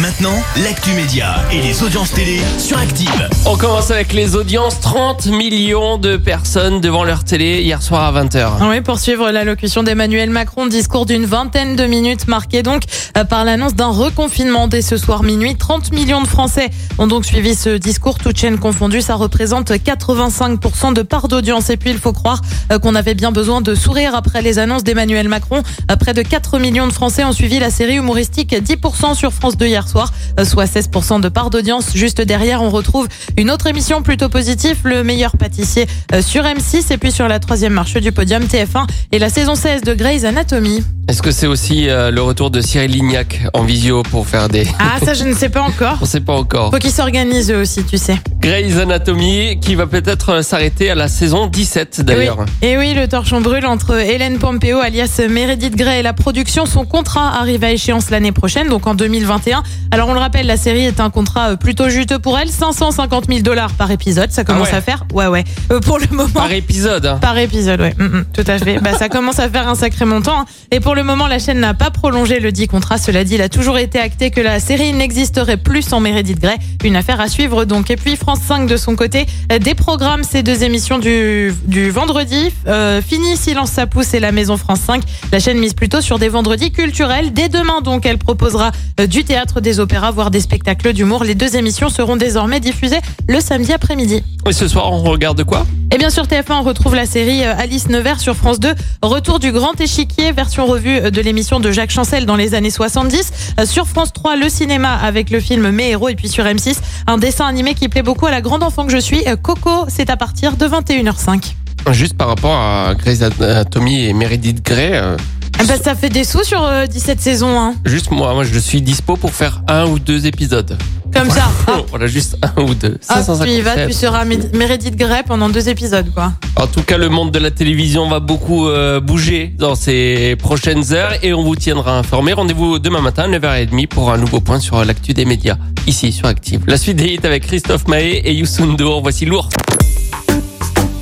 Maintenant, l'actu média et les audiences télé sur Active. On commence avec les audiences. 30 millions de personnes devant leur télé hier soir à 20h. Ah Oui, pour suivre l'allocution d'Emmanuel Macron, discours d'une vingtaine de minutes marqué donc euh, par l'annonce d'un reconfinement dès ce soir minuit. 30 millions de Français ont donc suivi ce discours, toutes chaînes confondues. Ça représente 85% de part d'audience. Et puis, il faut croire euh, qu'on avait bien besoin de sourire après les annonces d'Emmanuel Macron. Euh, Près de 4 millions de Français ont suivi la série humoristique 10% sur France 2 hier soir, euh, soit 16% de part d'audience. Juste derrière, on retrouve une autre émission plutôt positive, Le meilleur pâtissier euh, sur M6 et puis sur la troisième marche du podium TF1 et la saison 16 de Grey's Anatomy. Est-ce que c'est aussi euh, le retour de Cyril Lignac en visio pour faire des... Ah, ça, je ne sais pas encore. On sait pas encore. Faut qu'ils s'organisent eux aussi, tu sais. Grey's Anatomy qui va peut-être euh, s'arrêter à la saison 17 d'ailleurs. Oui. Et oui, le torchon brûle entre Hélène Pompeo alias Meredith Grey et la production. Son contrat arrive à échéance l'année prochaine, donc en 2021. Alors on le rappelle, la série est un contrat euh, plutôt juteux pour elle, 550 000 dollars par épisode. Ça commence Ah ouais. à faire. Ouais, ouais. Euh, pour le moment. Par épisode. hein. Par épisode, ouais. Mm, mm, tout à fait. Bah, ça commence à faire un sacré montant. hein. Et pour le moment, la chaîne n'a pas prolongé le dit contrat. Cela dit, il a toujours été acté que la série n'existerait plus sans Meredith Grey. Une affaire à suivre donc. Et puis France 5 de son côté euh, déprogramme ces deux émissions du, vendredi. Euh, fini Silence ça pousse et la Maison France 5. La chaîne mise plutôt sur des vendredis culturels. Dès demain donc, elle proposera euh, du théâtre, des opéras, voire des spectacles d'humour. Les deux émissions seront désormais diffusées le samedi après-midi. Et ce soir, on regarde quoi? Et bien sûr, TF1, on retrouve la série euh, Alice Nevers sur France 2. Retour du grand échiquier, version revue euh, de l'émission de Jacques Chancel dans les années 70. Euh, Sur France 3, le cinéma avec le film Mes héros. Et puis sur M6, un dessin animé qui plaît beaucoup à la grande enfant que je suis. Coco, c'est à partir de 21h05. Juste par rapport à Grey's Anatomy et Meredith Grey. euh, Ah bah, ça fait des sous sur euh, 17 saisons. Hein. Juste moi, moi je suis dispo pour faire un ou deux épisodes. Comme ça. Ah, Voilà, juste un ou deux. ah, tu y vas, 557. tu seras Mé- Meredith Grey pendant deux épisodes. quoi. En tout cas, le monde de la télévision va beaucoup euh, bouger dans ces prochaines heures et on vous tiendra informé. Rendez-vous demain matin, 9h30 pour un nouveau point sur l'actu des médias, ici sur Active. La suite des hits avec Christophe Mahé et Youssou N'Dour. Voici lourd.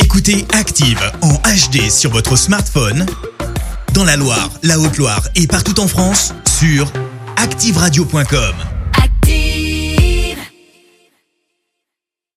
Écoutez Active en HD sur votre smartphone, dans la Loire, la Haute-Loire et partout en France, sur activeradio.com.